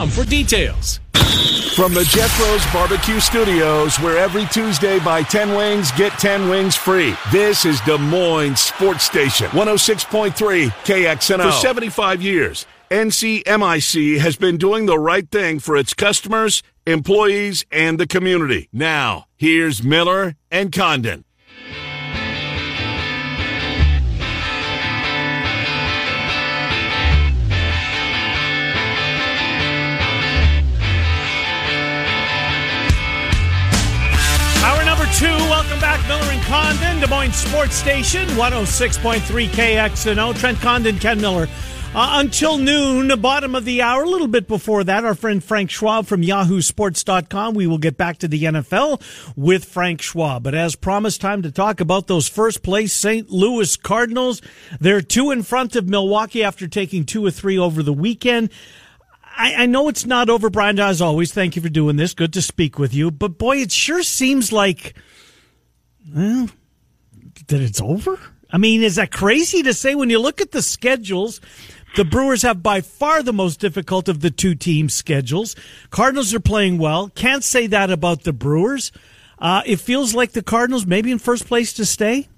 Um, for details. From the Jethro's Barbecue Studios, where every Tuesday buy 10 wings, get 10 wings free. This is Des Moines Sports Station, 106.3 KXNO. For 75 years, NCMIC has been doing the right thing for its customers, employees, and the community. Now, here's Miller and Condon. Back, Miller and Condon, Des Moines Sports Station, 106.3 KXNO. Trent Condon, Ken Miller. Uh, until noon, bottom of the hour, a little bit before that, our friend Frank Schwab from yahoosports.com. We will get back to the NFL with Frank Schwab. But as promised, time to talk about those first place St. Louis Cardinals. They're two in front of Milwaukee after taking two or three over the weekend. I, I know it's not over, Brian, as always. Thank you for doing this. Good to speak with you. But boy, it sure seems like, well, that it's over. I mean, is that crazy to say when you look at the schedules? The Brewers have by far the most difficult of the two team schedules. Cardinals are playing well. Can't say that about the Brewers. Uh, it feels like the Cardinals maybe in first place to stay.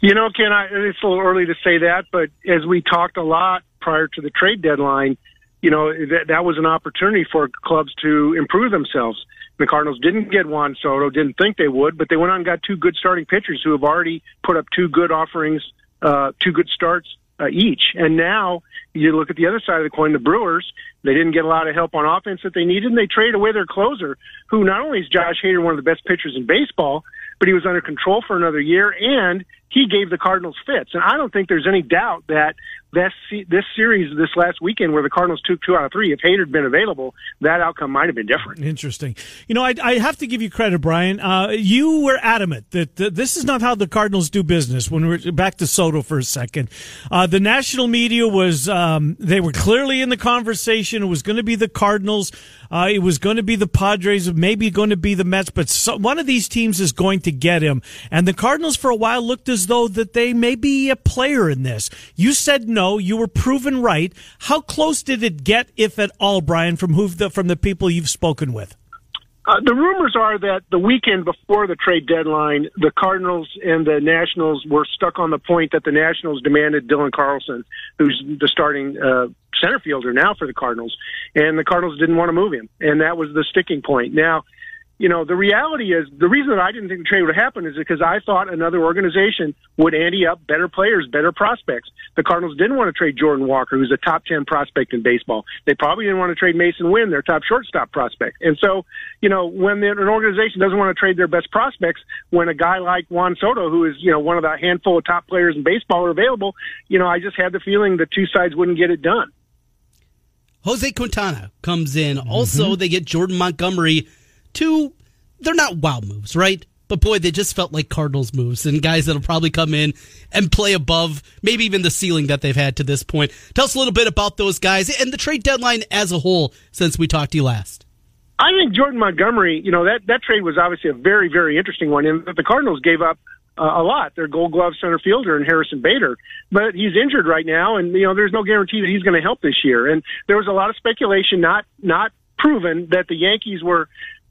You know, Ken, I, it's a little early to say that, but as we talked a lot prior to the trade deadline, you know, that, that was an opportunity for clubs to improve themselves. The Cardinals didn't get Juan Soto, didn't think they would, but they went on and got two good starting pitchers who have already put up two good offerings, uh, two good starts uh, each. And now you look at the other side of the coin, the Brewers, they didn't get a lot of help on offense that they needed, and they traded away their closer, who not only is Josh Hader one of the best pitchers in baseball, but he was under control for another year, and he gave the Cardinals fits. And I don't think there's any doubt that this this series this last weekend where the Cardinals took two out of three, if Hader had been available, that outcome might have been different. Interesting. You know, I, I have to give you credit, Brian. Uh, you were adamant that th- this is not how the Cardinals do business. When we're back to Soto for a second, uh, the national media was um, they were clearly in the conversation. It was going to be the Cardinals. Uh, it was going to be the Padres, maybe going to be the Mets, but so, one of these teams is going to get him. And the Cardinals, for a while, looked as though that they may be a player in this. You said no. You were proven right. How close did it get, if at all, Brian, from who the, from the people you've spoken with? Uh, the rumors are that the weekend before the trade deadline, the Cardinals and the Nationals were stuck on the point that the Nationals demanded Dylan Carlson, who's the starting uh, center fielder now for the Cardinals, and the Cardinals didn't want to move him, and that was the sticking point. Now, you know, the reality is the reason that I didn't think the trade would happen is because I thought another organization would ante up better players, better prospects. The Cardinals didn't want to trade Jordan Walker, who's a top 10 prospect in baseball. They probably didn't want to trade Masyn Winn, their top shortstop prospect. And so, you know, when an organization doesn't want to trade their best prospects, when a guy like Juan Soto, who is, you know, one of the handful of top players in baseball are available, you know, I just had the feeling the two sides wouldn't get it done. Jose Quintana comes in. Also, mm-hmm. they get Jordan Montgomery. Two, they're not wow moves, right? But boy, they just felt like Cardinals moves and guys that'll probably come in and play above maybe even the ceiling that they've had to this point. Tell us a little bit about those guys and the trade deadline as a whole since we talked to you last. I think Jordan Montgomery, you know, that, that trade was obviously a very, very interesting one. And the Cardinals gave up uh, a lot. Their gold glove center fielder and Harrison Bader, but he's injured right now, and you know there's no guarantee that he's going to help this year. And there was a lot of speculation, not not proven, that the Yankees were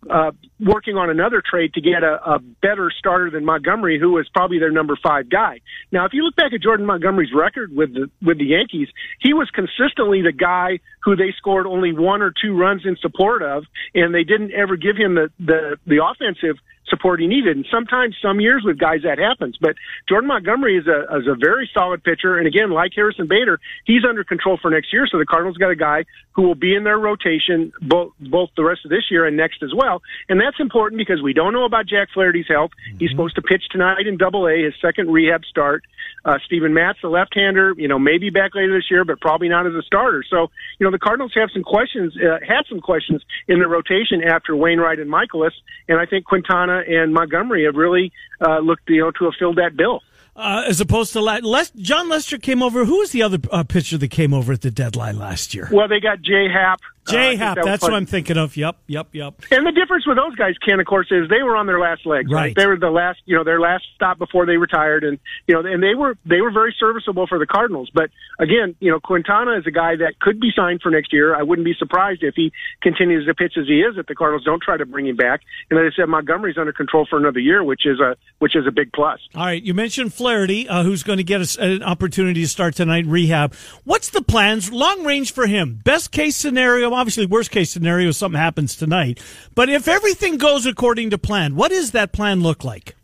uh, working on another trade to get a, a better starter than Montgomery, who was probably their number five guy. Now, if you look back at Jordan Montgomery's record with the with the Yankees, he was consistently the guy who they scored only one or two runs in support of, and they didn't ever give him the the, the offensive support he needed. And sometimes, some years with guys that happens. But Jordan Montgomery is a is a very solid pitcher, and again, like Harrison Bader, he's under control for next year. So the Cardinals got a guy who will be in their rotation both both the rest of this year and next as well. And that's important because we don't know about Jack Flaherty's health. Mm-hmm. He's supposed to pitch tonight in Double A, his second rehab start. Uh, Steven Matz, the left-hander, you know, maybe back later this year, but probably not as a starter. So, you know, the Cardinals have some questions, uh, had some questions in the rotation after Wainwright and Mikolas, and I think Quintana and Montgomery have really uh, looked, you know, to have filled that bill. Uh, as opposed to La- Les- Jon Lester came over. Who was the other uh, pitcher that came over at the deadline last year? Well, they got Jay Happ, J Happ, that that's what I'm thinking of. Yep, yep, yep. And the difference with those guys, Ken, of course, is they were on their last legs. Right. right. They were the last, you know, their last stop before they retired, and you know, and they were they were very serviceable for the Cardinals. But again, you know, Quintana is a guy that could be signed for next year. I wouldn't be surprised if he continues to pitch as he is. If the Cardinals don't try to bring him back, and like I said, Montgomery's under control for another year, which is a which is a big plus. All right, you mentioned Flaherty, uh, who's going to get a, an opportunity to start tonight in rehab. What's the plans? Long range for him. Best case scenario, obviously, worst case scenario, something happens tonight. But if everything goes according to plan, what does that plan look like?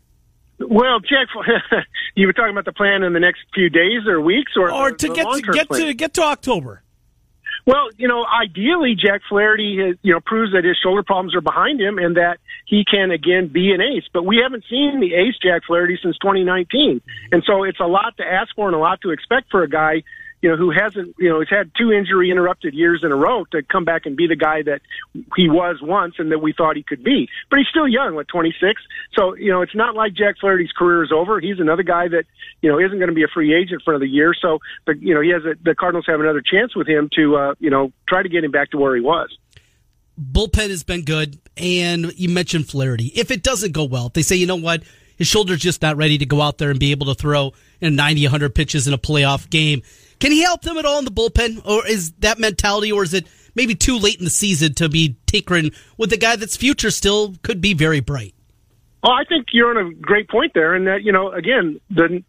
Well, Jack, you were talking about the plan in the next few days or weeks, or or to get to get plan. to get to October. Well, you know, ideally, Jack Flaherty has, you know, proves that his shoulder problems are behind him and that he can again be an ace. But we haven't seen the ace Jack Flaherty since 2019, and so it's a lot to ask for and a lot to expect for a guy you know, who hasn't, you know, he's had two injury interrupted years in a row to come back and be the guy that he was once and that we thought he could be. But he's still young, like 26. So, you know, it's not like Jack Flaherty's career is over. He's another guy that, you know, isn't going to be a free agent for another year. So, but, you know, he has a, the Cardinals have another chance with him to, uh, you know, try to get him back to where he was bullpen has been good, and you mentioned Flaherty. If it doesn't go well, if they say, you know what, his shoulder's just not ready to go out there and be able to throw in 90, 100 pitches in a playoff game, can he help them at all in the bullpen, or is that mentality, or is it maybe too late in the season to be tinkering with a guy that's future still could be very bright? Well, I think you're on a great point there, and that you know, again, the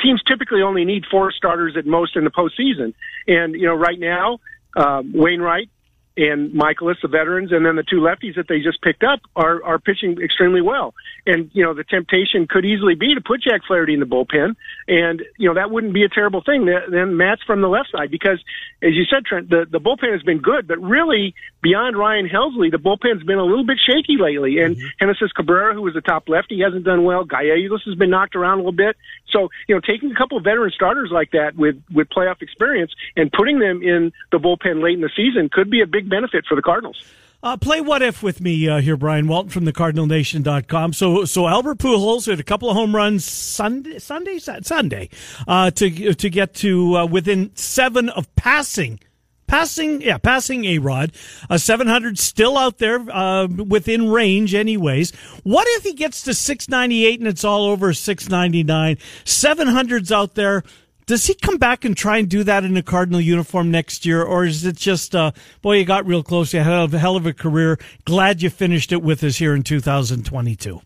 teams typically only need four starters at most in the postseason, and you know, right now, um, Wainwright and Mikolas, the veterans, and then the two lefties that they just picked up are are pitching extremely well. And you know the temptation could easily be to put Jack Flaherty in the bullpen, and you know that wouldn't be a terrible thing. Then Matz from the left side because, as you said, Trent, the the bullpen has been good, but really beyond Ryan Helsley, the bullpen's been a little bit shaky lately. And mm-hmm. Genesis Cabrera, who was the top lefty, hasn't done well. Gallegos has been knocked around a little bit. So you know taking a couple of veteran starters like that with with playoff experience and putting them in the bullpen late in the season could be a big big benefit for the Cardinals. Uh, play what if with me uh, here, Brian Walton from the CardinalNation.com. So, so Albert Pujols had a couple of home runs Sunday, Sunday, Sunday, uh, to to get to uh, within seven of passing, passing, yeah, passing A-Rod. Uh, seven hundred still out there uh, within range, anyways. What if he gets to six ninety eight and it's all over six ninety nine? Seven hundreds out there does he come back and try and do that in a Cardinal uniform next year, or is it just, uh, boy, you got real close, you had a hell of a career, glad you finished it with us here in 2022?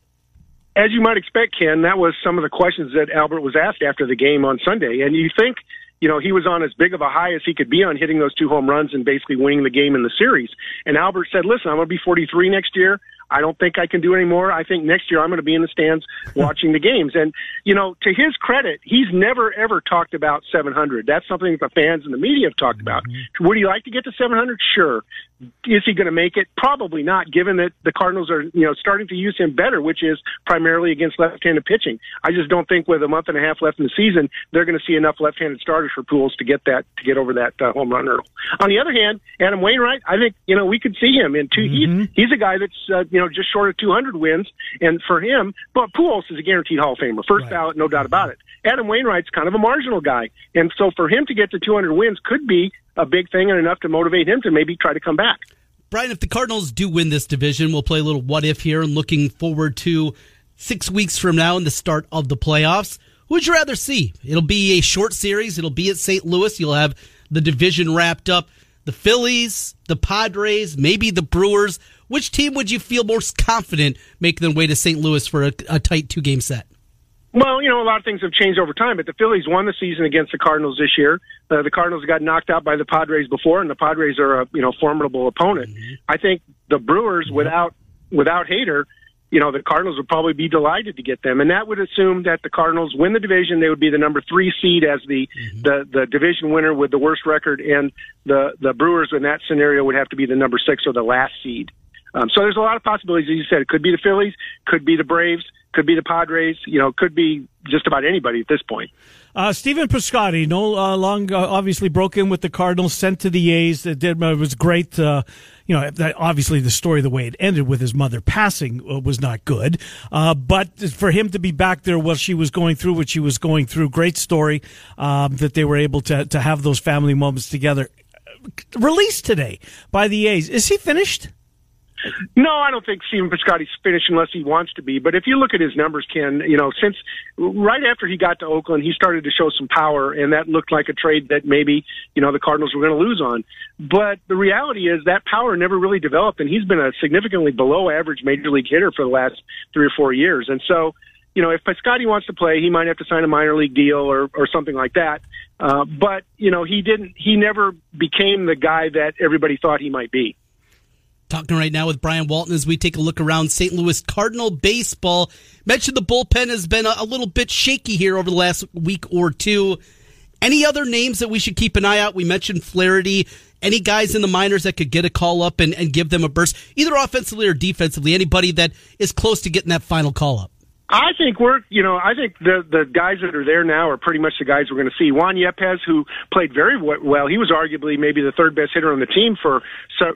As you might expect, Ken, that was some of the questions that Albert was asked after the game on Sunday. And you think, you know, he was on as big of a high as he could be on hitting those two home runs and basically winning the game in the series. And Albert said, listen, I'm going to be 43 next year. I don't think I can do anymore. I think next year I'm going to be in the stands watching the games. And, you know, to his credit, he's never ever talked about 700. That's something that the fans and the media have talked about. Mm-hmm. Would he like to get to 700? Sure. Is he going to make it? Probably not, given that the Cardinals are, you know, starting to use him better, which is primarily against left-handed pitching. I just don't think with a month and a half left in the season, they're going to see enough left-handed starters for Pujols to get that, to get over that uh, home run hurdle. On the other hand, Adam Wainwright, I think, you know, we could see him in 2 mm-hmm. he's, he's a guy that's, uh, you know, just short of 200 wins. And for him, but Pujols is a guaranteed Hall of Famer, first right. ballot, no doubt about it. Adam Wainwright's kind of a marginal guy, and so for him to get to 200 wins could be a big thing and enough to motivate him to maybe try to come back. Brian, if the Cardinals do win this division, we'll play a little what if here and looking forward to six weeks from now and the start of the playoffs. Who would you rather see? It'll be a short series. It'll be at St. Louis. You'll have the division wrapped up. The Phillies, the Padres, maybe the Brewers. Which team would you feel most confident making their way to St. Louis for a, a tight two game set? Well, you know, a lot of things have changed over time, but the Phillies won the season against the Cardinals this year. Uh, the Cardinals got knocked out by the Padres before, and the Padres are a you know formidable opponent. Mm-hmm. I think the Brewers, mm-hmm. without without Hader, you know, the Cardinals would probably be delighted to get them, and that would assume that the Cardinals win the division. They would be the number three seed as the mm-hmm. the, the division winner with the worst record, and the the Brewers in that scenario would have to be the number six or the last seed. Um, so there's a lot of possibilities. As you said, it could be the Phillies, could be the Braves, could be the Padres. You know, could be just about anybody at this point. Uh, Stephen Piscotty, no uh, long, uh, obviously broke in with the Cardinals, sent to the A's. It, did, it was great. You know, that, obviously the story, the way it ended with his mother passing, uh, was not good. Uh, but for him to be back there while she was going through what she was going through, great story um, that they were able to to have those family moments together released today by the A's. Is he finished? No, I don't think Stephen Piscotty's finished unless he wants to be. But if you look at his numbers, Ken, you know, since right after he got to Oakland, he started to show some power, and that looked like a trade that maybe, you know, the Cardinals were going to lose on. But the reality is that power never really developed, and he's been a significantly below average major league hitter for the last three or four years. And so, you know, if Piscotty wants to play, he might have to sign a minor league deal or, or something like that. Uh, but, you know, he didn't, he never became the guy that everybody thought he might be. Talking right now with Brian Walton as we take a look around St. Louis Cardinal baseball. Mentioned the bullpen has been a, little bit shaky here over the last week or two. Any other names that we should keep an eye out? We mentioned Flaherty. Any guys in the minors that could get a call up and, and give them a burst, either offensively or defensively? Anybody that is close to getting that final call up? I think we're, you know, I think the the guys that are there now are pretty much the guys we're going to see. Juan Yepez, who played very well, he was arguably maybe the third best hitter on the team for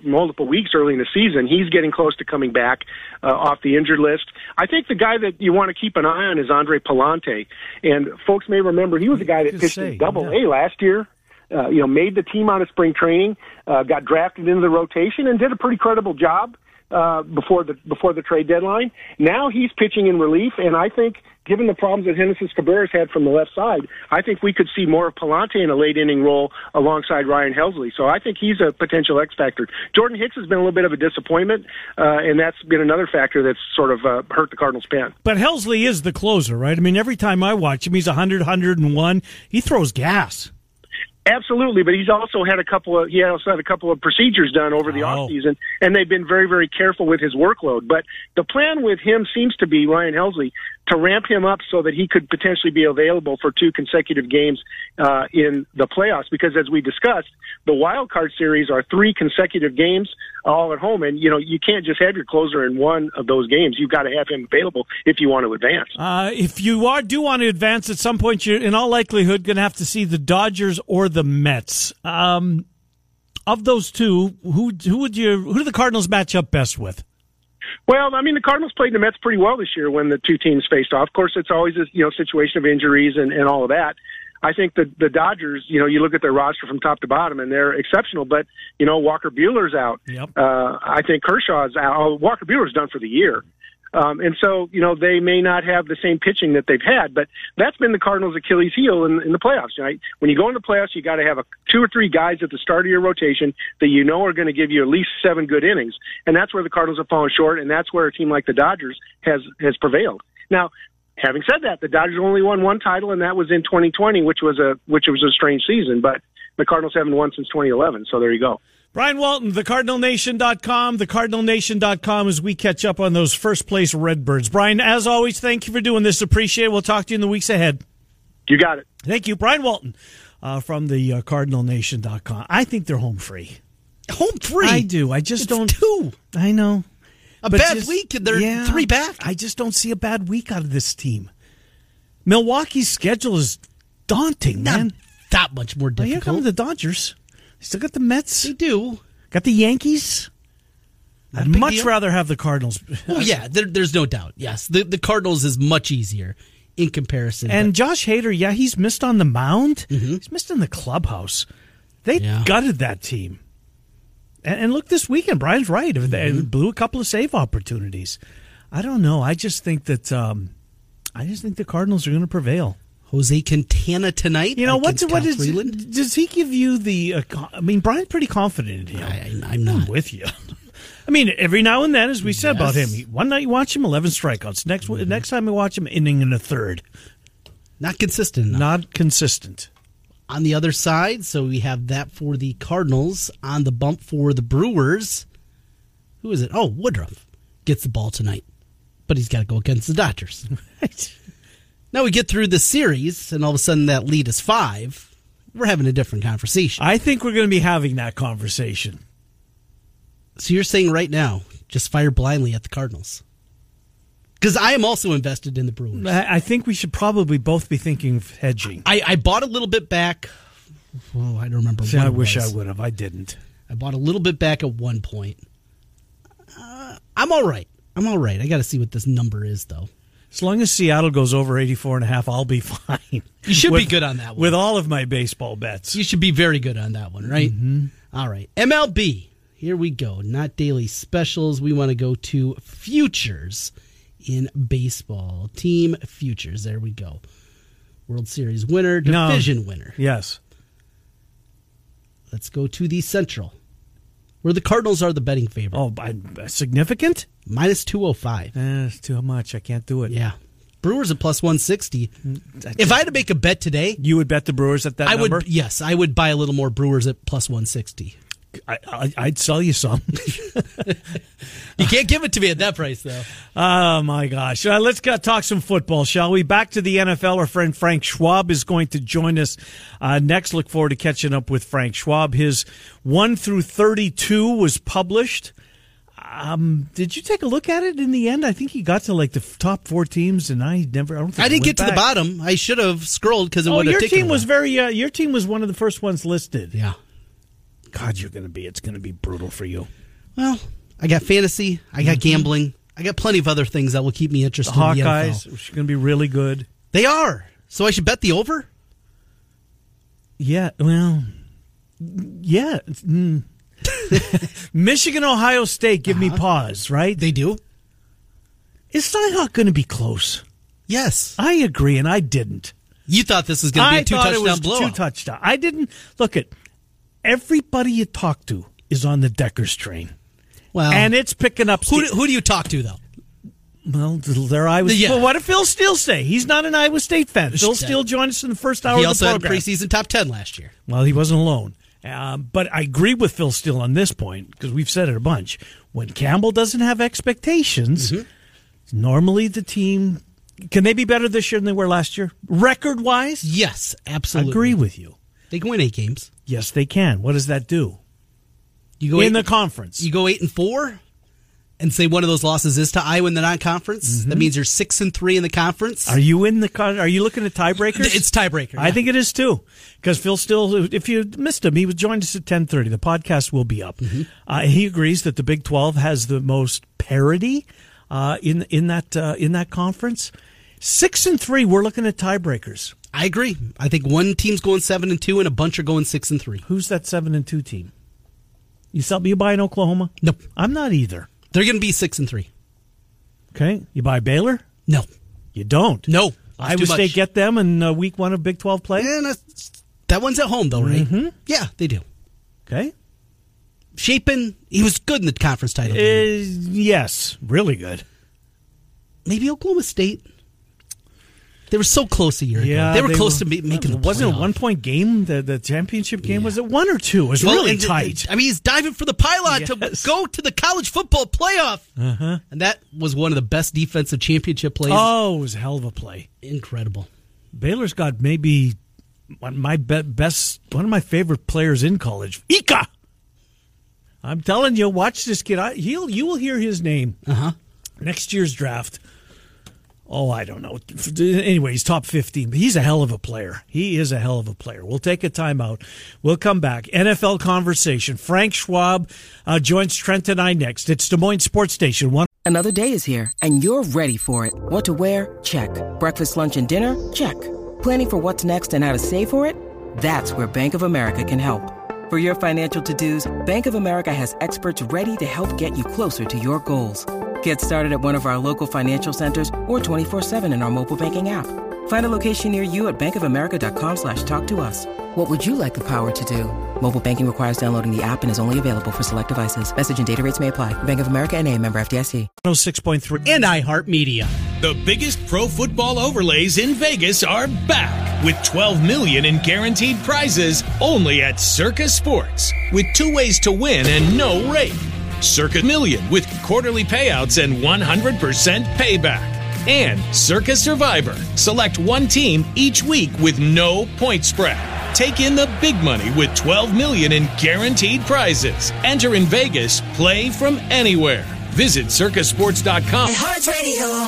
multiple weeks early in the season. He's getting close to coming back uh, off the injured list. I think the guy that you want to keep an eye on is Andre Pallante, and folks may remember he was the guy that pitched in Double yeah. A last year. Uh, you know, made the team out of spring training, uh, got drafted into the rotation, and did a pretty credible job uh, before the before the trade deadline. Now he's pitching in relief, and I think, given the problems that Genesis Cabrera's had from the left side, I think we could see more of Pallante in a late inning role alongside Ryan Helsley. So I think he's a potential X factor. Jordan Hicks has been a little bit of a disappointment, uh, and that's been another factor that's sort of uh, hurt the Cardinals' pen. But Helsley is the closer, right? I mean, every time I watch him, he's 100, 101. He throws gas. Absolutely, but he's also had a couple of he also had a couple of procedures done over the oh. off season, and they've been very very careful with his workload. But the plan with him seems to be Ryan Helsley to ramp him up so that he could potentially be available for two consecutive games uh, in the playoffs. Because as we discussed, the wild card series are three consecutive games all at home, and you know you can't just have your closer in one of those games. You've got to have him available if you want to advance. Uh, if you are do want to advance at some point, you're in all likelihood going to have to see the Dodgers or the Mets. Um, of those two, who who would you who do the Cardinals match up best with? Well, I mean, the Cardinals played the Mets pretty well this year when the two teams faced off. Of course, it's always a you know situation of injuries and, and all of that. I think the the Dodgers, you know, you look at their roster from top to bottom, and they're exceptional. But you know, Walker Buehler's out. Yep. Uh, I think Kershaw's out. Walker Buehler's done for the year. Um, and so, you know, they may not have the same pitching that they've had, but that's been the Cardinals' Achilles heel in, in the playoffs. Right? When you go into the playoffs, you got to have a, two or three guys at the start of your rotation that you know are going to give you at least seven good innings, and that's where the Cardinals have fallen short, and that's where a team like the Dodgers has has prevailed. Now, having said that, the Dodgers only won one title, and that was in 2020, which was a which was a strange season, but the Cardinals haven't won since 2011. So there you go. Brian Walton, thecardinalnation.com, thecardinalnation.com as we catch up on those first place Redbirds. Brian, as always, thank you for doing this. Appreciate it. We'll talk to you in the weeks ahead. You got it. Thank you. Brian Walton uh, from the uh, cardinalnation.com. I think they're home free. Home free? I do. I just it's don't. Two. I know. A but bad just, week, they're yeah, three back. I just don't see a bad week out of this team. Milwaukee's schedule is daunting, Not man. That much more difficult. Well, here come the Dodgers. Still got the Mets. They do. Got the Yankees. I'd much deal. rather have the Cardinals. Oh yeah, there, there's no doubt. Yes, the the Cardinals is much easier in comparison. And but. Josh Hader, yeah, he's missed on the mound. Mm-hmm. He's missed in the clubhouse. They yeah. gutted that team. And, and, look, this weekend, Brian's right. They mm-hmm. blew a couple of save opportunities. I don't know. I just think that um, I just think the Cardinals are going to prevail. Jose Quintana tonight. You know what's what is does he give you the? Uh, I mean, Brian's pretty confident in him. I, am not I'm with you. I mean, every now and then, as we said yes. about him, one night you watch him, eleven strikeouts. Next mm-hmm. next time you watch him, inning in a third. Not consistent. Enough. Not consistent. On the other side, so we have that for the Cardinals. On the bump for the Brewers, who is it? Oh, Woodruff gets the ball tonight, but he's got to go against the Dodgers. Now we get through the series, and all of a sudden that lead is five. We're having a different conversation. I think we're going to be having that conversation. So you're saying right now, just fire blindly at the Cardinals? Because I am also invested in the Brewers. I think we should probably both be thinking of hedging. I, I bought a little bit back. Oh, I don't remember. See, I wish I would have. I didn't. I bought a little bit back at one point. Uh, I'm all right. I'm all right. I got to see what this number is, though. As long as Seattle goes over 84 and a half, I'll be fine. You should with, be good on that one. With all of my baseball bets. You should be very good on that one, right? Mm-hmm. All right. MLB. Here we go. Not daily specials. We want to go to futures in baseball. Team futures. There we go. World Series winner, division no. winner. Yes. Let's go to the Central, where the Cardinals are the betting favorite. Oh, by, significant? Minus 205. Eh, it's too much. I can't do it. Yeah. Brewers at plus 160. Mm, if I had to make a bet today, you would bet the Brewers at that I number? would yes, I would buy a little more Brewers at plus 160. I, would sell you some. you can't give it to me at that price, though. Oh my gosh! Uh, let's go talk some football, shall we? Back to the NFL. Our friend Frank Schwab is going to join us uh, next. Look forward to catching up with Frank Schwab. His one through thirty-two was published. Um, did you take a look at it in the end? I think he got to like the top four teams, and I never. I don't. I didn't get back. to the bottom. I should have scrolled because it oh, would have. Your team was very. Uh, your team was one of the first ones listed. Yeah. God, you're going to be. It's going to be brutal for you. Well, I got fantasy. I got mm-hmm. gambling. I got plenty of other things that will keep me interested. The Hawkeyes in are going to be really good. They are. So I should bet the over. Yeah. Well. Yeah. Mm. Michigan, Ohio State. Give uh-huh. me pause. Right? They do. Is Cyhawk going to be close? Yes, I agree, and I didn't. You thought this was going to be a two touchdown blow. Two touchdown. I didn't look at everybody you talk to is on the Dekkers train. Well, and it's picking up. Who do, who do you talk to though? Well, there I was. Yeah. Well, what did Phil Steele say? He's not an Iowa State fan. Phil Steele joined us in the first hour. He also had preseason top ten last year. Well, he wasn't alone. Um, but I agree with Phil Steele on this point because we've said it a bunch. When Campbell doesn't have expectations, mm-hmm. normally the team can they be better this year than they were last year, record wise? Yes, absolutely. I agree with you. They can win eight games. Yes, they can. What does that do? You go in eight, the conference. You go eight and four, and say one of those losses is to Iowa in the non-conference. Mm-hmm. That means you're six and three in the conference. Are you in the? Con- are you looking at tiebreakers? It's tiebreaker. I think it is too. Because Phil Steele, if you missed him, he was joined us at ten thirty. The podcast will be up. Mm-hmm. Uh, he agrees that the Big Twelve has the most parity uh, in in that uh, in that conference. Six and three, we're looking at tiebreakers. I agree. I think one team's going seven and two, and a bunch are going six and three. Who's that seven and two team? You sell you buy in Oklahoma? Nope. I'm not either. They're going to be six and three. Okay. You buy Baylor? No. You don't. No. Iowa State get them in uh, week one of Big Twelve play. Yeah, that one's at home though, right? Mm-hmm. Yeah, they do. Okay. Shapen, he was good in the conference title. Uh, yes, really good. Maybe Oklahoma State. They were so close a year yeah, ago. They were they close were, to making the Wasn't a one point game, the, the championship game? Yeah. Was it one or two? It was well, really tight. I mean, he's diving for the pylon yes. to go to the college football playoff. Uh-huh. And that was one of the best defensive championship plays. Oh, it was a hell of a play. Incredible. Baylor's got maybe one my be- best, one of my favorite players in college, Ika. I'm telling you, watch this kid. I, he'll, you will hear his name uh-huh. next year's draft oh, I don't know. Anyway, he's top 15. He's a hell of a player. He is a hell of a player. We'll take a timeout. We'll come back. NFL conversation. Frank Schwab uh, joins Trent and I next. It's Des Moines Sports Station. One- Another day is here, and you're ready for it. What to wear? Check. Breakfast, lunch, and dinner? Check. Planning for what's next and how to save for it? That's where Bank of America can help. For your financial to-dos, Bank of America has experts ready to help get you closer to your goals. Get started at one of our local financial centers or 24-7 in our mobile banking app. Find a location near you at bankofamerica.com slash talk to us. What would you like the power to do? Mobile banking requires downloading the app and is only available for select devices. Message and data rates may apply. Bank of America and a member FDIC. 106.3 and iHeartMedia. The biggest pro football overlays in Vegas are back with 12 million in guaranteed prizes only at Circa Sports with two ways to win and no rake. Circa Million with quarterly payouts and 100% payback. And Circa Survivor. Select one team each week with no point spread. Take in the big money with 12 million in guaranteed prizes. Enter in Vegas, play from anywhere. Visit circasports.com.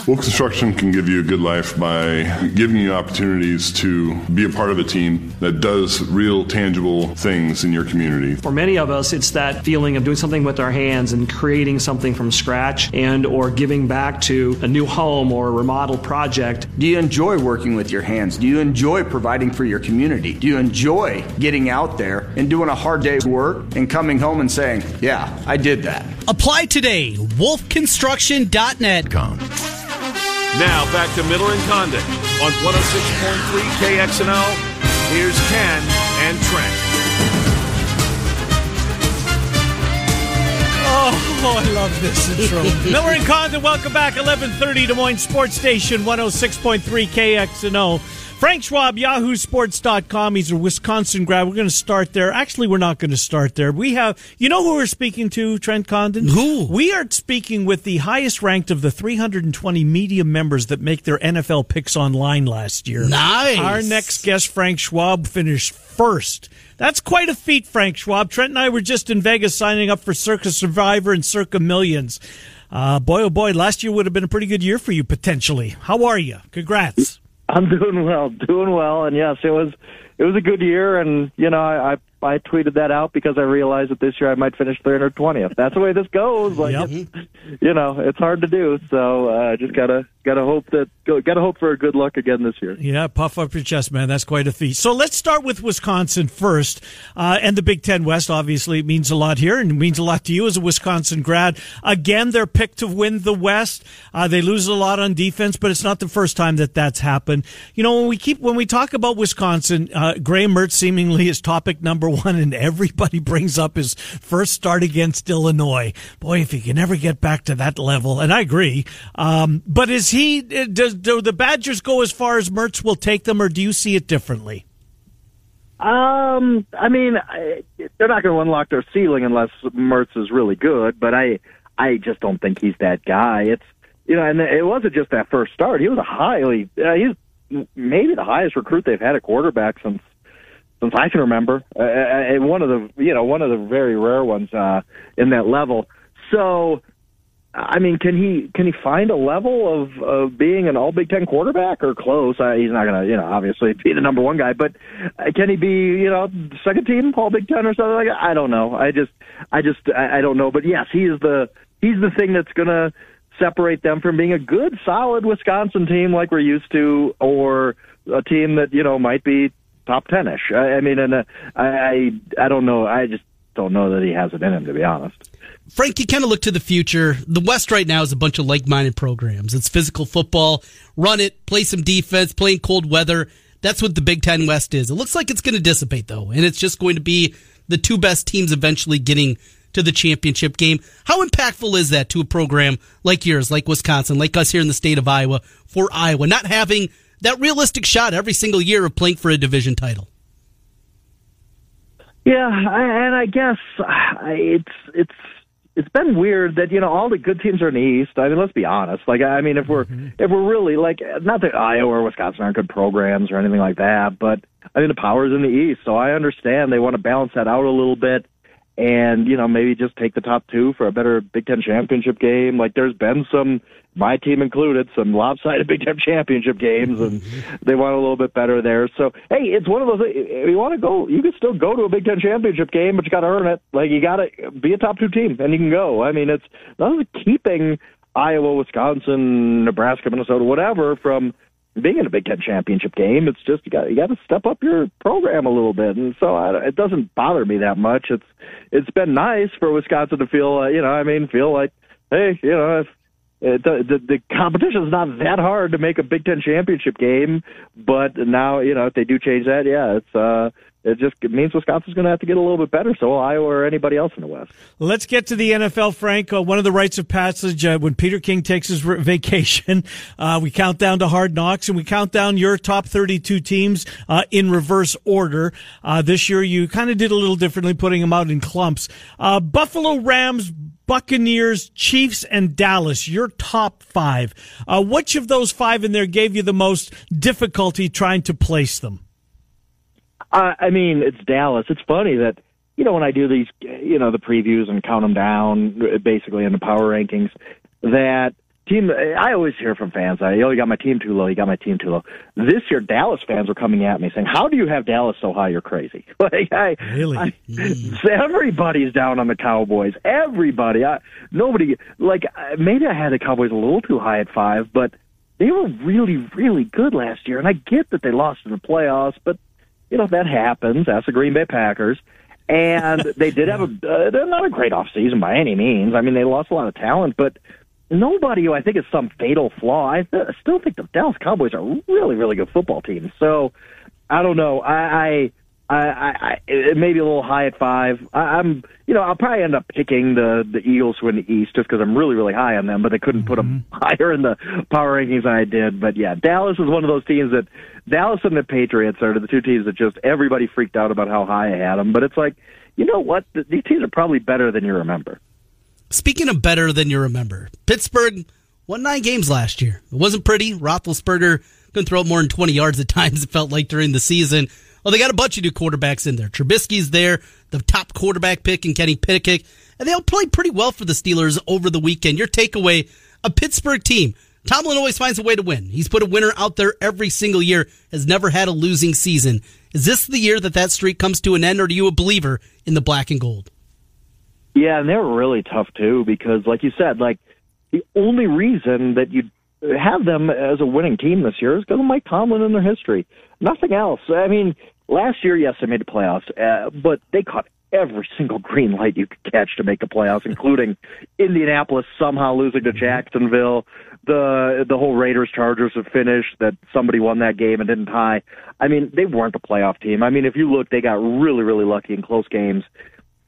Wolf Construction can give you a good life by giving you opportunities to be a part of a team that does real, tangible things in your community. For many of us, it's that feeling of doing something with our hands and creating something from scratch and or giving back to a new home or a remodel project. Do you enjoy working with your hands? Do you enjoy providing for your community? Do you enjoy getting out there and doing a hard day's work and coming home and saying, yeah, I did that? Apply today. WolfConstruction.net. Now back to Miller and Condon on 106.3 KXNO. Here's Ken and Trent. Oh, I love this intro. Miller and Condon, welcome back. 1130 Des Moines Sports Station, 106.3 KXNO. Frank Schwab, yahoosports.com. He's a Wisconsin grad. We're going to start there. Actually, we're not going to start there. We have, you know who we're speaking to, Trent Condon? Who? We are speaking with the highest ranked of the 320 media members that make their NFL picks online last year. Nice. Our next guest, Frank Schwab, finished first. That's quite a feat, Frank Schwab. Trent and I were just in Vegas signing up for Circa Survivor and Circa Millions. Uh, boy, oh boy, last year would have been a pretty good year for you, potentially. How are you? Congrats. I'm doing well, doing well, and yes, it was it was a good year, and you know I I, I tweeted that out because I realized that this year I might finish 320th. That's the way this goes. Like Yep. you know, it's hard to do, so uh, just gotta gotta hope that gotta hope for a good luck again this year. Yeah, puff up your chest, man. That's quite a feat. So let's start with Wisconsin first, uh, and the Big Ten West. Obviously, it means a lot here, and it means a lot to you as a Wisconsin grad. Again, they're picked to win the West. Uh, they lose a lot on defense, but it's not the first time that that's happened. You know, when we keep when we talk about Wisconsin, uh, Graham Mertz seemingly is topic number one, and everybody brings up his first start against Illinois. Boy, if he can ever get back to that level, and I agree. Um, but is he? Does do the Badgers go as far as Mertz will take them, or do you see it differently? Um, I mean, I, they're not going to unlock their ceiling unless Mertz is really good, but I I just don't think he's that guy. It's you know, and it wasn't just that first start. He was a highly uh, he's maybe the highest recruit they've had a quarterback since since I can remember. Uh, and one of the you know one of the very rare ones uh, in that level. So. I mean, can he can he find a level of of being an All Big Ten quarterback or close? Uh, he's not going to, you know, obviously be the number one guy, but uh, can he be, you know, second team All Big Ten or something like that? I don't know. I just, I just, I, I don't know. But yes, he is the he's the thing that's going to separate them from being a good, solid Wisconsin team like we're used to, or a team that you know might be top ten-ish. I, I mean, and uh, I, I, I don't know. I just don't know that he has it in him, to be honest. Frank, you kind of look to the future. The West right now is a bunch of like-minded programs. It's physical football, run it, play some defense, play in cold weather. That's what the Big Ten West is. It looks like it's going to dissipate though, and it's just going to be the two best teams eventually getting to the championship game. How impactful is that to a program like yours, like Wisconsin, like us here in the state of Iowa, for Iowa, not having that realistic shot every single year of playing for a division title? Yeah, I, and I guess uh, it's it's it's been weird that you know all the good teams are in the East. I mean, let's be honest. Like, I mean, if we're mm-hmm. if we're really like, not that Iowa or Wisconsin aren't good programs or anything like that, but I mean, the power's in the East, so I understand they want to balance that out a little bit, and you know maybe just take the top two for a better Big Ten championship game. Like, there's been some, my team included, some lopsided Big Ten championship games, and mm-hmm. they want a little bit better there. So, hey, it's one of those. If you want to go, you can still go to a Big Ten championship game, but you got to earn it. Like, you got to be a top two team, and you can go. I mean, it's not keeping Iowa, Wisconsin, Nebraska, Minnesota, whatever from being in a Big Ten championship game. It's just you got you got to step up your program a little bit, and so I, it doesn't bother me that much. It's it's been nice for Wisconsin to feel, uh, you know, I mean, feel like, hey, you know, if it, the, the competition is not that hard to make a Big Ten championship game, but now you know if they do change that, yeah, it's uh, it just it means Wisconsin's going to have to get a little bit better. So Iowa or anybody else in the West. Let's get to the NFL, Frank. Uh, one of the rites of passage uh, when Peter King takes his vacation, uh, we count down to Hard Knocks and we count down your top 32 teams uh, in reverse order. Uh, this year, you kind of did a little differently, putting them out in clumps. Uh, Buffalo Rams. Buccaneers, Chiefs, and Dallas, your top five. which of those five in there gave you the most difficulty trying to place them? Uh, I mean, it's Dallas. It's funny that you know, when I do these, you know, the previews and count them down, basically in the power rankings, that team. I always hear from fans, "I oh, you got my team too low. You got my team too low." This year, Dallas fans were coming at me saying, "How do you have Dallas so high? You're crazy." like, I really, I, everybody's down on the Cowboys. Everybody, I, nobody. Like, maybe I had the Cowboys a little too high at five, but they were really, really good last year. And I get that they lost in the playoffs, but you know that happens. That's the Green Bay Packers and they did have a uh, not a great off season by any means. I mean, they lost a lot of talent, but nobody who I think is some fatal flaw. I th- still think the Dallas Cowboys are a really, really good football team. So I don't know. I, I I, I, it may be a little high at five. I, I'm, you know, I'll probably end up picking the the Eagles to win the East just because I'm really, really high on them. But they couldn't put them mm-hmm. higher in the power rankings than I did. But yeah, Dallas is one of those teams that Dallas and the Patriots are the two teams that just everybody freaked out about how high I had them. But it's like, you know what? These teams are probably better than you remember. Speaking of better than you remember, Pittsburgh won nine games last year. It wasn't pretty. Roethlisberger couldn't throw it more than 20 yards at times, it felt like during the season. Well, they got a bunch of new quarterbacks in there. Trubisky's there, the top quarterback pick and Kenny Pickett, and they all played pretty well for the Steelers over the weekend. Your takeaway, a Pittsburgh team. Tomlin always finds a way to win. He's put a winner out there every single year, has never had a losing season. Is this the year that that streak comes to an end, or are you a believer in the black and gold? Yeah, and they were really tough too because, like you said, like the only reason that you have them as a winning team this year is because of Mike Tomlin and their history. Nothing else. I mean, last year, yes, they made the playoffs, uh, but they caught every single green light you could catch to make the playoffs, including Indianapolis somehow losing to Jacksonville. The the whole Raiders Chargers have finished that somebody won that game and didn't tie. I mean, they weren't a playoff team. I mean, if you look, they got really really lucky in close games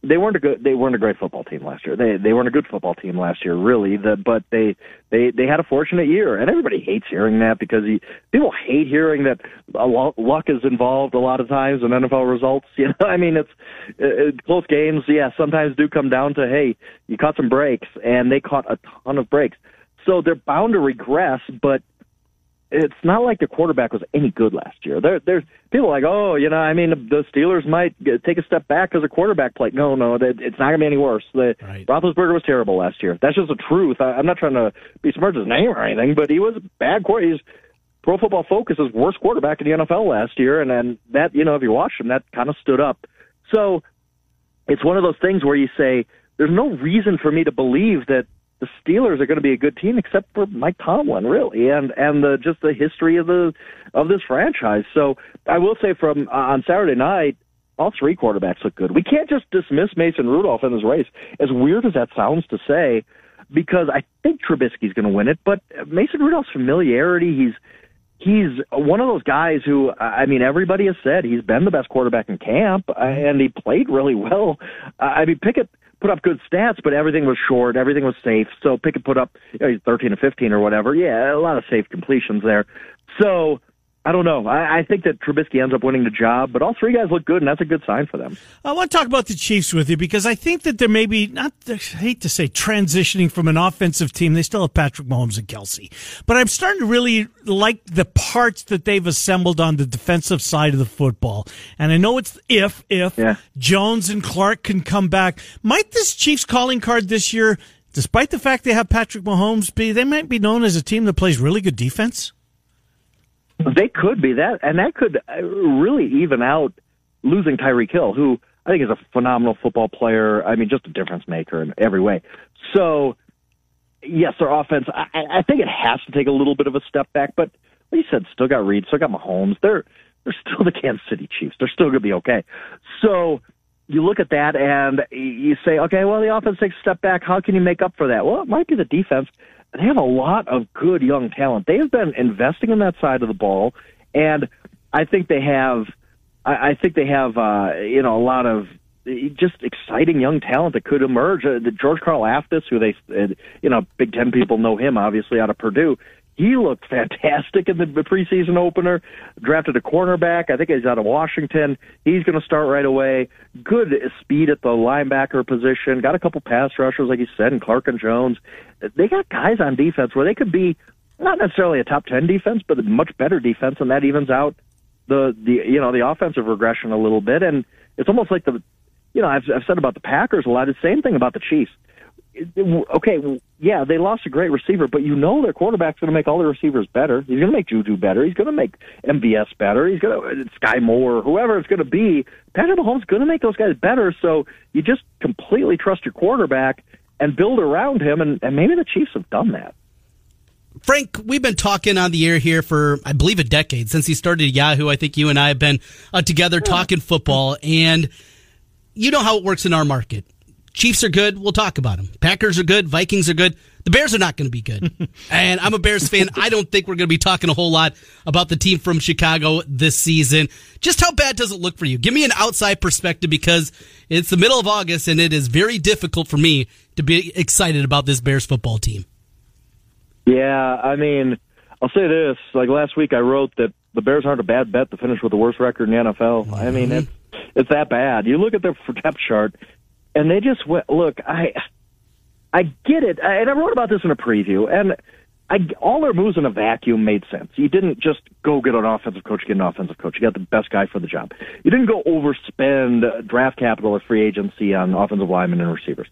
they weren't a good they weren't a great football team last year. They they weren't a good football team last year, really. The, but they they they had a fortunate year, and everybody hates hearing that because he, people hate hearing that a lot, luck is involved a lot of times in NFL results. You know, I mean, it's it, close games. Yeah, sometimes do come down to hey, you caught some breaks, and they caught a ton of breaks, so they're bound to regress. But it's not like the quarterback was any good last year. There, there's people like, oh, you know, I mean, the Steelers might take a step back because of quarterback play. No, no, it's not going to be any worse. The right. Roethlisberger was terrible last year. That's just the truth. I, I'm not trying to be smart his name or anything, but he was a bad quarterback. He's Pro Football Focus's worst quarterback in the NFL last year, and and that, you know, if you watch him, that kind of stood up. So it's one of those things where you say, there's no reason for me to believe that the Steelers are going to be a good team, except for Mike Tomlin, really, and and the just the history of the of this franchise. So I will say, from uh, on Saturday night, all three quarterbacks look good. We can't just dismiss Mason Rudolph in this race, as weird as that sounds to say, because I think Trubisky's going to win it. But Mason Rudolph's familiarity, he's he's one of those guys who I mean everybody has said he's been the best quarterback in camp and he played really well. I mean Pickett put up good stats, but everything was short, everything was safe. So Pickett put up you know, he's 13 to 15 or whatever. Yeah, a lot of safe completions there. So I don't know. I, I think that Trubisky ends up winning the job, but all three guys look good, and that's a good sign for them. I want to talk about the Chiefs with you because I think that they're maybe not. I hate to say transitioning from an offensive team. They still have Patrick Mahomes and Kelce, but I'm starting to really like the parts that they've assembled on the defensive side of the football. And I know it's if if yeah. Jones and Clark can come back. Might this Chiefs calling card this year, despite the fact they have Patrick Mahomes, be they might be known as a team that plays really good defense? They could be that, and that could uh, really even out losing Tyreek Hill, who I think is a phenomenal football player. I mean, just a difference maker in every way. So, yes, their offense. I, I think it has to take a little bit of a step back, but like you said, still got Reid, still got Mahomes. They're they're still the Kansas City Chiefs. They're still going to be okay. So you look at that and you say, okay, well, the offense takes a step back. How can you make up for that? Well, it might be the defense they have a lot of good young talent. They have been investing in that side of the ball, and I think they have. I, I think they have, uh, you know, a lot of just exciting young talent that could emerge. Uh, the George Karlaftis, who they, uh, you know, Big Ten people know him obviously out of Purdue. He looked fantastic in the preseason opener. Drafted a cornerback. I think he's out of Washington. He's going to start right away. Good speed at the linebacker position. Got a couple pass rushers, like you said, and Clark and Jones. They got guys on defense where they could be not necessarily a top ten defense, but a much better defense, and that evens out the the you know the offensive regression a little bit. And it's almost like the you know, I've, I've said about the Packers a lot. The same thing about the Chiefs. Okay, yeah, they lost a great receiver, but you know their quarterback's going to make all the receivers better. He's going to make Juju better. He's going to make MVS better. He's going to Skyy Moore, whoever it's going to be. Patrick Mahomes is going to make those guys better. So you just completely trust your quarterback and build around him, and, and maybe the Chiefs have done that. Frank, we've been talking on the air here for, I believe, a decade since he started Yahoo. I think you and I have been uh, together talking football, and you know how it works in our market. Chiefs are good. We'll talk about them. Packers are good. Vikings are good. The Bears are not going to be good. and I'm a Bears fan. I don't think we're going to be talking a whole lot about the team from Chicago this season. Just how bad does it look for you? Give me an outside perspective because it's the middle of August and it is very difficult for me to be excited about this Bears football team. Yeah, I mean, I'll say this. Like last week, I wrote that the Bears aren't a bad bet to finish with the worst record in the NFL. Mm-hmm. I mean, it's it's that bad. You look at their depth chart, and they just went. Look, I I get it, I, and I wrote about this in a preview, and I, all their moves in a vacuum made sense. You didn't just go get an offensive coach, get an offensive coach. You got the best guy for the job. You didn't go overspend uh, draft capital or free agency on offensive linemen and receivers.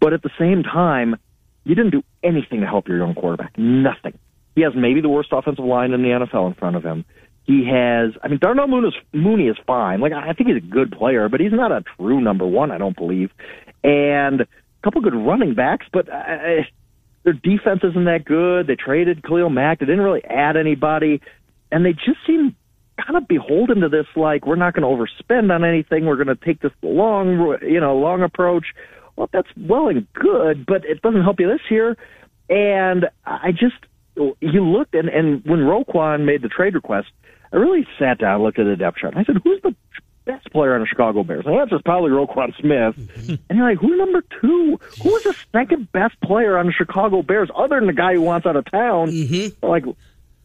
But at the same time, you didn't do anything to help your young quarterback. Nothing. He has maybe the worst offensive line in the NFL in front of him. He has, I mean, Darnell Mooney is, Mooney is fine. Like, I think he's a good player, but he's not a true number one, I don't believe. And a couple good running backs, but uh, their defense isn't that good. They traded Khalil Mack. They didn't really add anybody. And they just seem kind of beholden to this, like, we're not going to overspend on anything. We're going to take this long, you know, long approach. Well, that's well and good, but it doesn't help you this year. And I just, you looked, and, and when Roquan made the trade request, I really sat down, and looked at the depth chart, and I said, who's the best player on the Chicago Bears? The answer is probably Roquan Smith. Mm-hmm. And you're like, who's number two? Who is the second best player on the Chicago Bears other than the guy who wants out of town? Mm-hmm. Like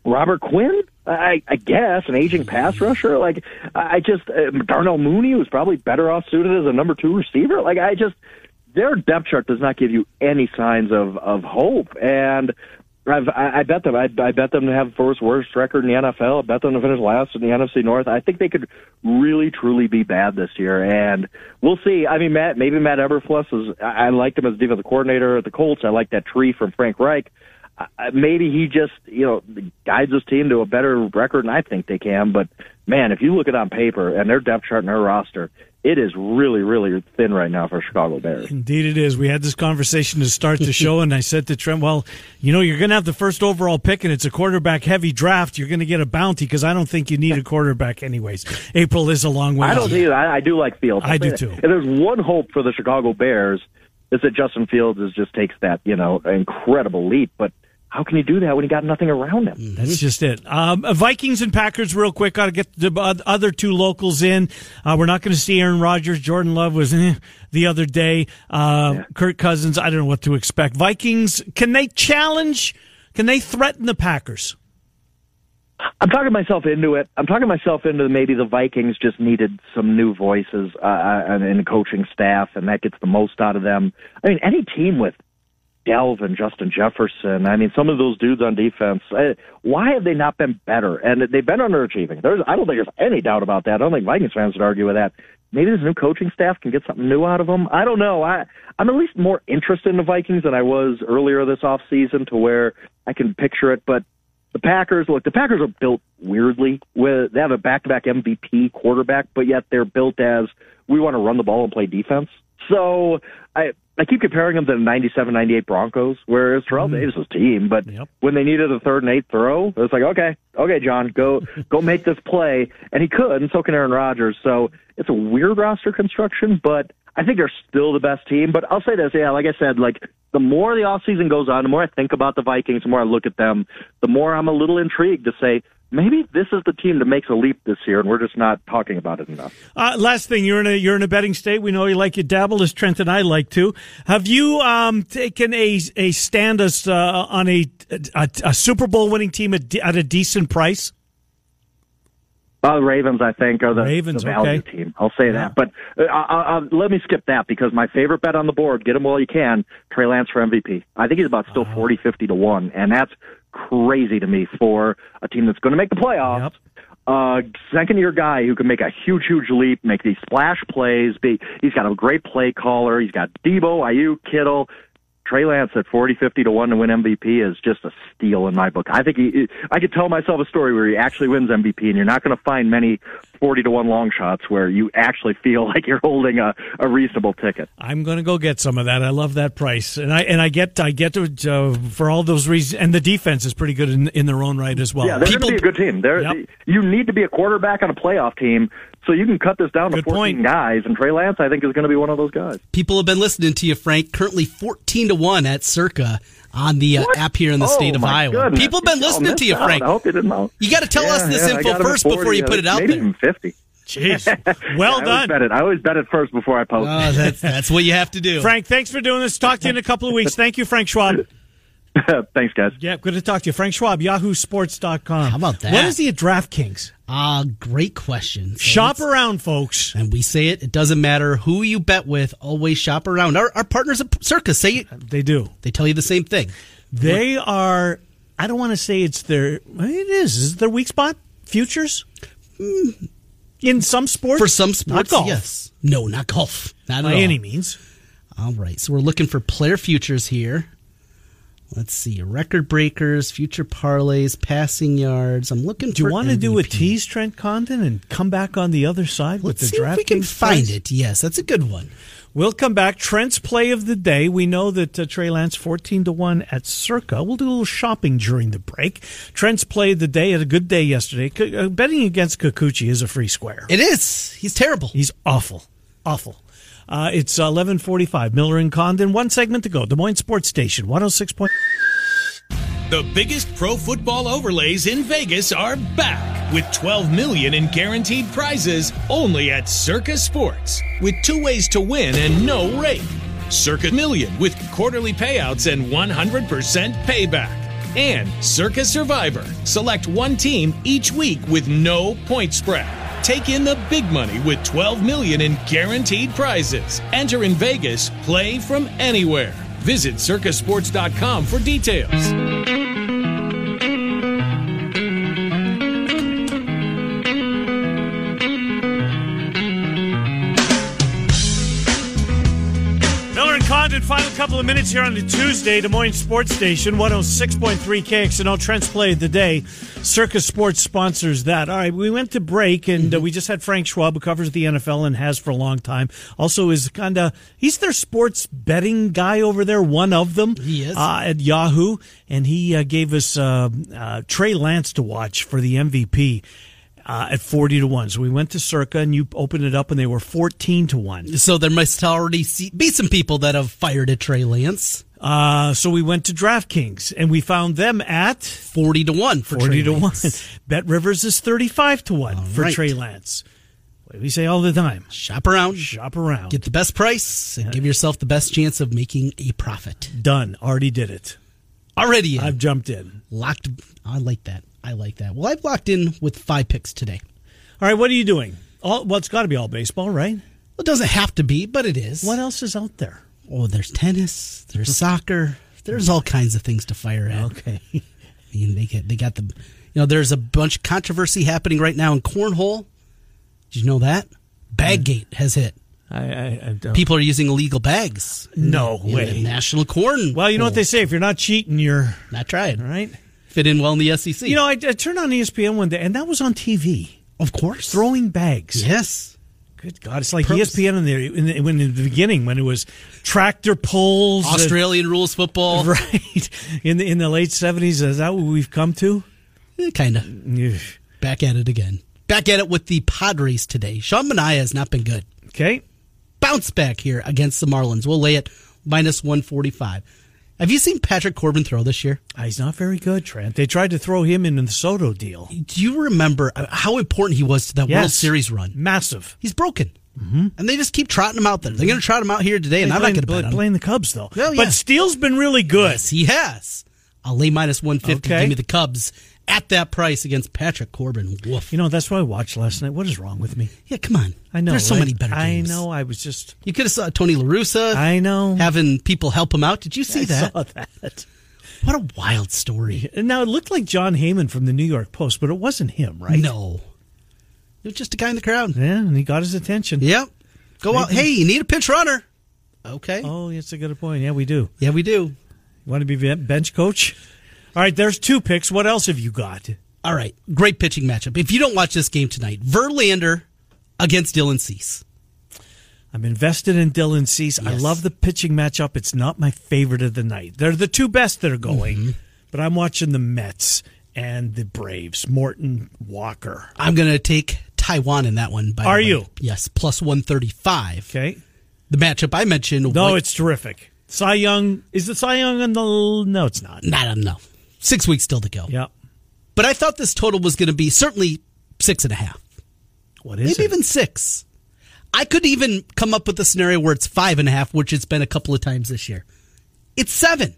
Robert Quinn, I, I guess, an aging pass rusher. Like I just uh, Darnell Mooney was probably better off suited as a number two receiver. Like I just their depth chart does not give you any signs of of hope. And I've, I, I bet them. I, I bet them to have first worst record in the NFL. I bet them to finish last in the NFC North. I think they could really, truly be bad this year, and we'll see. I mean, Matt, maybe Matt Eberflus is. I, I liked him as defensive coordinator at the Colts. I like that tree from Frank Reich. Uh, maybe he just, you know, guides his team to a better record than I think they can. But man, if you look at it on paper and their depth chart and their roster, it is really, really thin right now for Chicago Bears. Indeed, it is. We had this conversation to start the show, and I said to Trent, "Well, you know, you're going to have the first overall pick, and it's a quarterback heavy draft. You're going to get a bounty because I don't think you need a quarterback, anyways. April is a long way. I don't either. I, I do like Fields. I do too. And there's one hope for the Chicago Bears is that Justin Fields is just takes that you know incredible leap, but how can he do that when he got nothing around him? That's just it. Um, Vikings and Packers, real quick. Got to get the other two locals in. Uh, we're not going to see Aaron Rodgers. Jordan Love was eh, the other day. Uh, yeah. Kirk Cousins. I don't know what to expect. Vikings. Can they challenge? Can they threaten the Packers? I'm talking myself into it. I'm talking myself into maybe the Vikings just needed some new voices uh, in the coaching staff, and that gets the most out of them. I mean, any team with Dalvin, Justin Jefferson. I mean, some of those dudes on defense. Uh, why have they not been better? And they've been underachieving. There's, I don't think there's any doubt about that. I don't think Vikings fans would argue with that. Maybe this new coaching staff can get something new out of them. I don't know. I, I'm at least more interested in the Vikings than I was earlier this off season, to where I can picture it. But the Packers, look, the Packers are built weirdly. With they have a back-to-back MVP quarterback, but yet they're built as we want to run the ball and play defense. So I I keep comparing them to the 97, 98 Broncos, where it's Terrell mm. Davis' team, but yep. when they needed a third and eighth throw, it was like, okay, okay, John, go go make this play, and he could, and so can Aaron Rodgers. So it's a weird roster construction, but I think they're still the best team. But I'll say this, yeah, like I said, like the more the off season goes on, the more I think about the Vikings, the more I look at them, the more I'm a little intrigued to say, maybe this is the team that makes a leap this year, and we're just not talking about it enough. Uh, last thing, you're in a you're in a betting state. We know you like to dabble, as Trent and I like to. Have you um, taken a a stand as uh, on a, a, a Super Bowl winning team at, at a decent price? Uh, the Ravens, I think, are the, Ravens, the value okay. team. I'll say yeah. that. But uh, I, I, let me skip that because my favorite bet on the board, get him while you can, Trey Lance for MVP. I think he's about still uh-huh. 40, 50 to 1, and that's crazy to me for a team that's going to make the playoffs. Yep. uh, second year guy who can make a huge, huge leap, make these splash plays. Be, he's got a great play caller. He's got Deebo, Aiyuk, Kittle. Trey Lance at 40, 50 to 1 to win MVP is just a steal in my book. I think he, I could tell myself a story where he actually wins MVP, and you're not going to find many 40 to 1 long shots where you actually feel like you're holding a, a reasonable ticket. I'm going to go get some of that. I love that price. And I and I get I get to uh, for all those reasons and the defense is pretty good in, in their own right as well. Yeah, they're going to be a good team. They're, yep. you need to be a quarterback on a playoff team so you can cut this down to 14 point. guys, and Trey Lance, I think, is going to be one of those guys. People have been listening to you, Frank. Currently 14 to 1 at Circa on the uh, app here in the oh, state of Iowa. Goodness. People have been listening to you, Frank. I hope you didn't know. You got to tell yeah, us this yeah, info first 40, before you put it out maybe there. Even 50. Jeez. Well I done. Bet it. I always bet it first before I post oh, that's, that's what you have to do. Frank, thanks for doing this. Talk to you in a couple of weeks. Thank you, Frank Schwab. Thanks, guys. Yeah, good to talk to you. Frank Schwab, yahoosports.com. How about that? What is he at DraftKings? Ah, uh, great question. So shop around, folks. And we say it, it doesn't matter who you bet with, always shop around. Our, our partners at Circa say it. They do. They tell you the same thing. They are, I don't want to say it's their, it is. Is it their weak spot? Futures? Mm. In some sports? For some sports, not golf. yes. No, not golf. Not By all. any means. All right. So we're looking for player futures here. Let's see, record breakers, future parlays, passing yards. I'm looking. Do you want to do a tease, Trent Condon, and come back on the other side Let's with the see draft? if we can find it. Yes, that's a good one. We'll come back. Trent's play of the day. We know that uh, Trey Lance fourteen to one at Circa. We'll do a little shopping during the break. Trent's play of the day had a good day yesterday. C- uh, betting against Kikuchi is a free square. It is. He's terrible. He's awful, awful. Uh, it's eleven forty-five. Miller and Condon. One segment to go. Des Moines Sports Station. One hundred six point. The biggest pro football overlays in Vegas are back with 12 million in guaranteed prizes only at Circa Sports with two ways to win and no rake. Circa Million with quarterly payouts and 100% payback. And Circa Survivor. Select one team each week with no point spread. Take in the big money with 12 million in guaranteed prizes. Enter in Vegas, play from anywhere. Visit circasports.com for details. Final couple of minutes here on the Tuesday, Des Moines Sports Station, 106.3 KXNO. Trent's play of the day. Circa Sports sponsors that. All right, we went to break, and uh, we just had Frank Schwab, who covers the NFL and has for a long time. Also, is kind of he's their sports betting guy over there, one of them. He is. uh, at Yahoo, and he uh, gave us uh, uh, Trey Lance to watch for the MVP. Uh, at 40 to 1. So we went to Circa and you opened it up and they were 14 to 1. So there must already see, be some people that have fired at Trey Lance. Uh, so we went to DraftKings and we found them at 40 to 1 for 40 Trey to Lance. 1. BetRivers is 35 to 1 for right. Trey Lance. What we say all the time. Shop around. Shop around. Get the best price and give yourself the best chance of making a profit. Done. Already did it. Already in. I've jumped in. locked. I like that. I like that. Well, I've locked in with five picks today. All right, what are you doing? All, well, it's got to be all baseball, right? It doesn't have to be, but it is. What else is out there? Oh, there's tennis. There's soccer. There's all kinds of things to fire at. Okay. I mean, they get they got the, you know, there's a bunch of controversy happening right now in cornhole. Did you know that? Baggate has hit. I, I, I don't. People are using illegal bags. No in the way. national corn. well, you know what they say. If you're not cheating, you're. Not trying. All right. Fit in well in the SEC. You know, I, I turned on ESPN one day and that was on TV. of course. Throwing bags. Yes. Good God. It's like Purpose- ESPN in the, in the, when in the beginning when it was tractor pulls. uh, Australian rules football. Right. In the in the late seventies, is that what we've come to? Kind of. Back at it again. Back at it with the Padres today. Sean Manaea has not been good. Okay. Bounce back here against the Marlins. We'll lay it minus 145. Have you seen Patrick Corbin throw this year? Ah, He's not very good, Trent. They tried to throw him in the Soto deal. Do you remember uh, how important he was to that World Series run? Massive. He's broken. Mm-hmm. And they just keep trotting him out there. They're going to trot him out here today, and I'm not going to bet on playing the Cubs though. Well, yeah. But Steele's been really good. Yes, he has. I'll lay minus 150. Okay. Give me the Cubs at that price against Patrick Corbin. Woof. You know, that's what I watched last night. What is wrong with me? yeah, come on. I know. There's so right? many better games. I know. I was just. You could have saw Tony La Russa I know. having people help him out. Did you see I that? saw that. What a wild story. Now it looked like Jon Heyman from the New York Post, but it wasn't him, right? No. He was just a guy in the crowd. Yeah, and he got his attention. Yep. Go out. Hey, you need a pinch runner. Okay. Oh, that's a good point. Yeah, we do. Yeah, we do. You want to be bench coach? All right, there's two picks. What else have you got? All right. Great pitching matchup. If you don't watch this game tonight, Verlander against Dylan Cease. I'm invested in Dylan Cease. I love the pitching matchup. It's not my favorite of the night. They're the two best that are going, Mm-hmm. but I'm watching the Mets and the Braves. Morton Walker. I'm going to take Taijuan in that one. By the Are you? Yes, plus 135. Okay. The matchup I mentioned. No, White- it's terrific. Cy Young is the Cy Young on the no, it's not. Don't know. Six weeks still to go. Yeah. But I thought this total was going to be certainly six and a half. What is Maybe it? even six. I could even come up with a scenario where it's five and a half, which it's been a couple of times this year. It's seven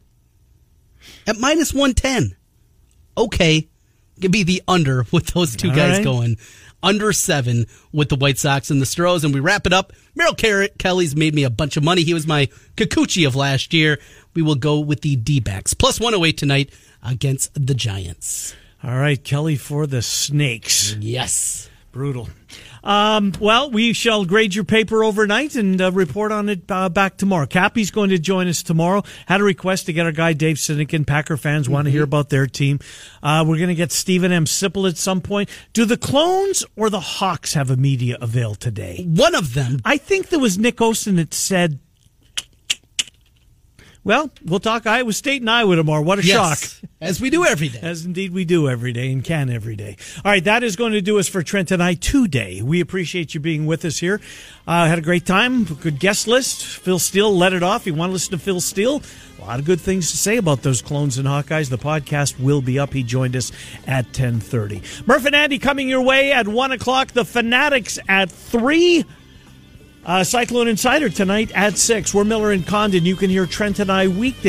at minus 110. Okay. Give be the under with those two All guys right. going. Under seven with the White Sox and the Stros. And we wrap it up. Merrill Carrot Kelly's made me a bunch of money. He was my Kikuchi of last year. We will go with the D backs. Plus 108 tonight against the Giants. All right, Kelly for the Snakes. Yes. Brutal. Um, well, we shall grade your paper overnight and uh, report on it uh, back tomorrow. Cappy's going to join us tomorrow. Had a request to get our guy Dave Sinekin. Packer fans want to hear about their team. Uh, we're going to get Steven M. Sipple at some point. Do the Clones or the Hawks have a media avail today? One of them. I think there was Nick Osten that said, well, we'll talk Iowa State and Iowa tomorrow. What a Yes. shock. As we do every day. As indeed we do every day and can every day. All right, that is going to do us for Trent and I today. We appreciate you being with us here. Uh, had a great time. Good guest list. Phil Steele let it off. You want to listen to Phil Steele? A lot of good things to say about those clones and Hawkeyes. The podcast will be up. He joined us at 1030. Murph and Andy coming your way at 1 o'clock. The Fanatics at 3. Uh, Cyclone Insider tonight at 6. We're Miller and Condon. You can hear Trent and I weekday.